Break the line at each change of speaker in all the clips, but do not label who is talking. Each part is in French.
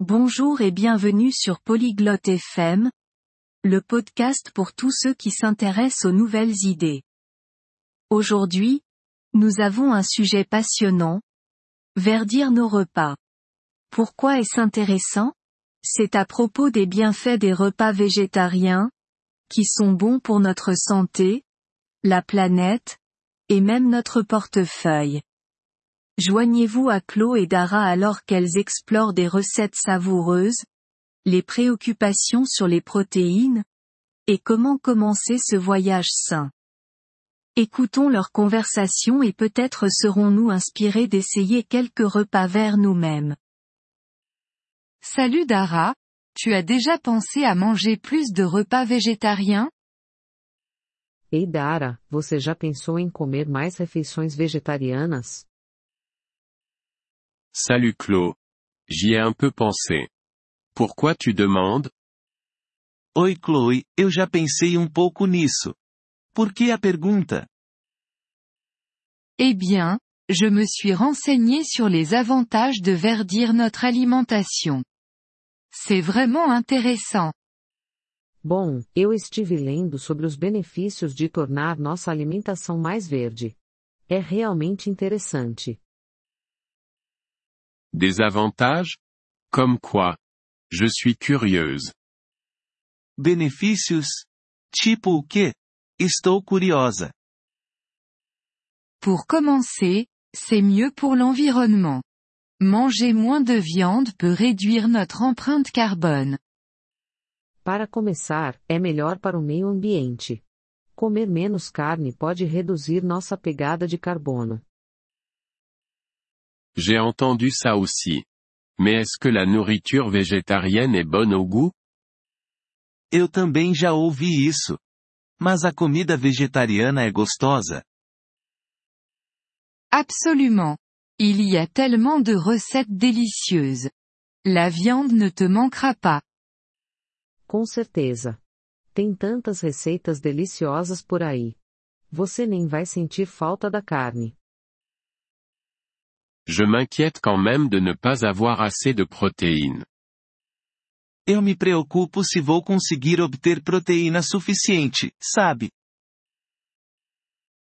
Bonjour et bienvenue sur Polyglotte FM, le podcast pour tous ceux qui s'intéressent aux nouvelles idées. Aujourd'hui, nous avons un sujet passionnant. Verdir nos repas. Pourquoi est-ce intéressant? C'est à propos des bienfaits des repas végétariens, qui sont bons pour notre santé, la planète, et même notre portefeuille. Joignez-vous à Chlo et Dara alors qu'elles explorent des recettes savoureuses, les préoccupations sur les protéines, et comment commencer ce voyage sain. Écoutons leur conversation et peut-être serons-nous inspirés d'essayer quelques repas verts nous-mêmes.
Salut Dara, tu as déjà pensé à manger plus de repas végétariens?
Ei Dara, você já pensou em comer mais refeições vegetarianas?
Salut Claude. J'y ai un peu pensé. Pourquoi tu demandes?
Oi Chloe, eu já pensei um pouco nisso. Por que a pergunta?
Eh bien, je me suis renseigné sur les avantages de verdir notre alimentation. C'est vraiment intéressant.
Bom, eu estive lendo sobre os benefícios de tornar nossa alimentação mais verde. É realmente interessante.
Des avantages? Comme quoi? Je suis curieuse.
Benefícios? Tipo o quê? Estou curiosa.
Pour commencer, c'est mieux pour l'environnement. Manger moins de viande peut réduire notre empreinte carbone.
Para começar, é melhor para o meio ambiente. Comer menos carne pode reduzir nossa pegada de carbono.
J'ai entendu ça aussi. Mais est-ce que la nourriture végétarienne est bonne au goût
Eu também já ouvi isso. Mas a comida vegetariana é gostosa?
Absolument. Il y a tellement de recettes délicieuses. La viande ne te manquera pas.
Com certeza. Tem tantas receitas deliciosas por aí. Você nem vai sentir falta da carne.
Je m'inquiète quand même de ne pas avoir assez de protéines.
Eu me preocupo se vou conseguir obter proteína suficiente, sabe?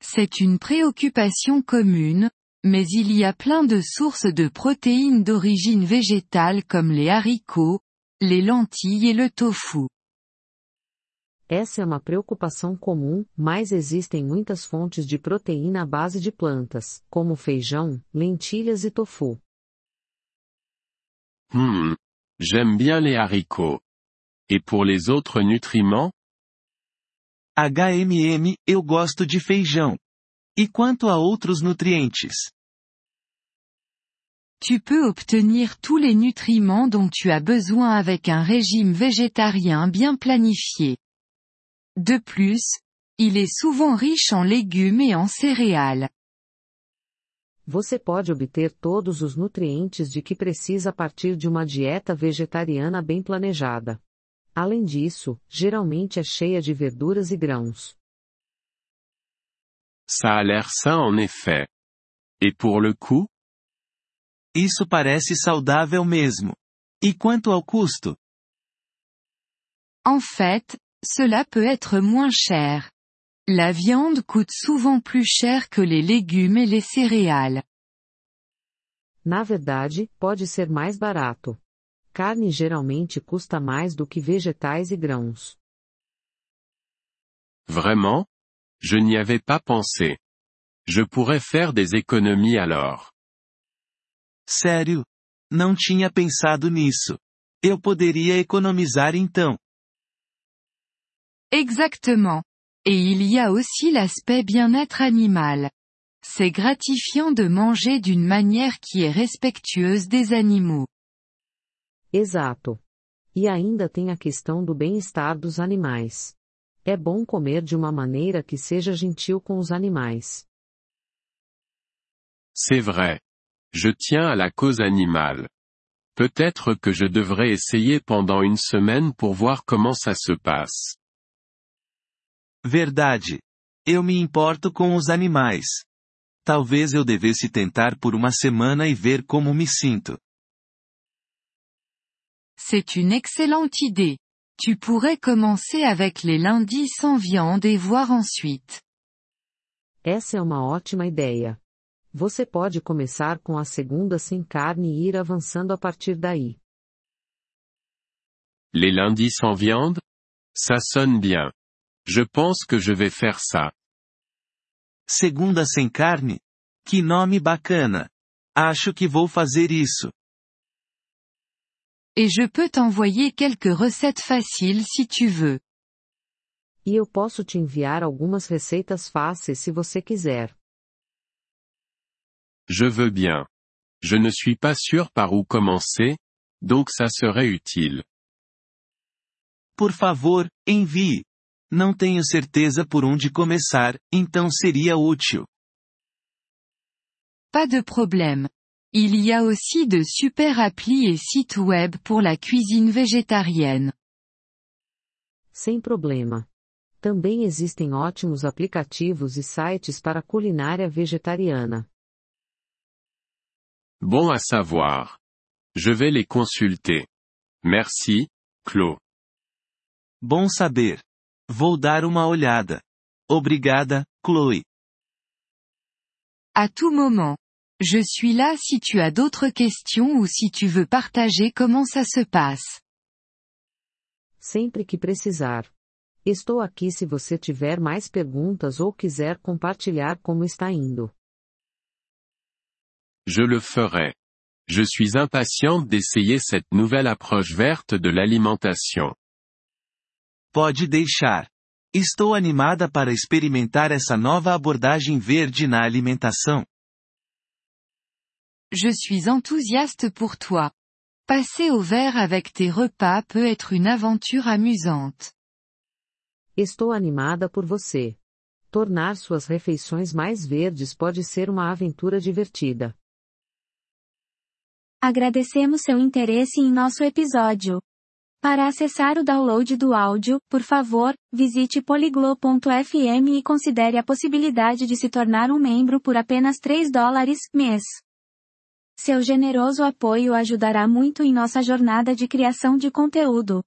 C'est une préoccupation commune, mais il y a plein de sources de protéines d'origine végétale comme les haricots, les lentilles et le tofu.
Essa é uma preocupação comum, mas existem muitas fontes de proteína à base de plantas, como feijão, lentilhas e tofu.
Hmm. J'aime bien les haricots. Et pour les autres nutriments
HMM, eu gosto de feijão. E quanto a outros nutrientes?
Tu peux obtenir tous les nutriments dont tu as besoin avec un régime végétarien bien planifié. De plus, il est souvent riche en légumes et en céréales.
Você pode obter todos os nutrientes de que precisa a partir de uma dieta vegetariana bem planejada. Além disso, geralmente é cheia de verduras e grãos.
Ça a l'air sain en effet. Et pour le coût
Isso parece saudável mesmo. E quanto ao custo?
En fait, cela peut être moins cher. La viande coûte souvent plus cher que les légumes et les céréales.
Na verdade, pode ser mais barato. Carne geralmente custa mais do que vegetais e grãos.
Vraiment? Je n'y avais pas pensé. Je pourrais faire des économies alors.
Sério? Não tinha pensado nisso. Eu poderia economizar então.
Exactement. Et il y a aussi l'aspect bien-être animal. C'est gratifiant de manger d'une manière qui est respectueuse des animaux.
Exato. E ainda tem a questão do bem-estar dos animais. É bom comer de uma maneira que seja gentil com os animais.
C'est vrai. Je tiens à la cause animale. Peut-être que je devrais essayer pendant une semaine pour voir comment ça se passe.
Verdade. Eu me importo com os animais. Talvez eu devesse tentar por uma semana e ver como me sinto.
C'est une excellente idée. Tu pourrais commencer avec les lundis sans viande et voir ensuite.
Essa é uma ótima ideia. Você pode começar com a segunda sem carne e ir avançando a partir daí.
Les lundis sans viande Ça sonne bien. Je pense que je vais faire ça.
Segunda sem carne? Que nome bacana! Acho que vou fazer isso.
Et je peux t'envoyer quelques recettes faciles si tu veux.
E eu posso te enviar algumas receitas fáceis se você quiser.
Je veux bien. Je ne suis pas sûr par où commencer, donc ça serait utile.
Por favor, envie. Não tenho certeza por onde começar, então seria útil.
Pas de problème. Il y a aussi de super applis et sites web pour la cuisine végétarienne.
Sem problema. Também existem ótimos aplicativos e sites para a culinária vegetariana.
Bon à savoir. Je vais les consulter. Merci, Claude.
Bom saber. Vou dar uma olhada. Obrigada, Chloe.
À tout moment. Je suis là si tu as d'autres questions ou si tu veux partager comment ça se passe.
Sempre que precisar. Estou aqui se você tiver mais perguntas ou quiser compartilhar como está indo.
Je le ferai. Je suis impatiente d'essayer cette nouvelle approche verte de l'alimentation.
Pode deixar. Estou animada para experimentar essa nova abordagem verde na alimentação.
Je suis enthousiaste pour toi. Passer au vert avec tes repas peut être une aventure amusante.
Estou animada por você. Tornar suas refeições mais verdes pode ser uma aventura divertida.
Agradecemos seu interesse em nosso episódio. Para acessar o download do áudio, por favor, visite poliglo.fm e considere a possibilidade de se tornar um membro por apenas 3 dólares mês. Seu generoso apoio ajudará muito em nossa jornada de criação de conteúdo.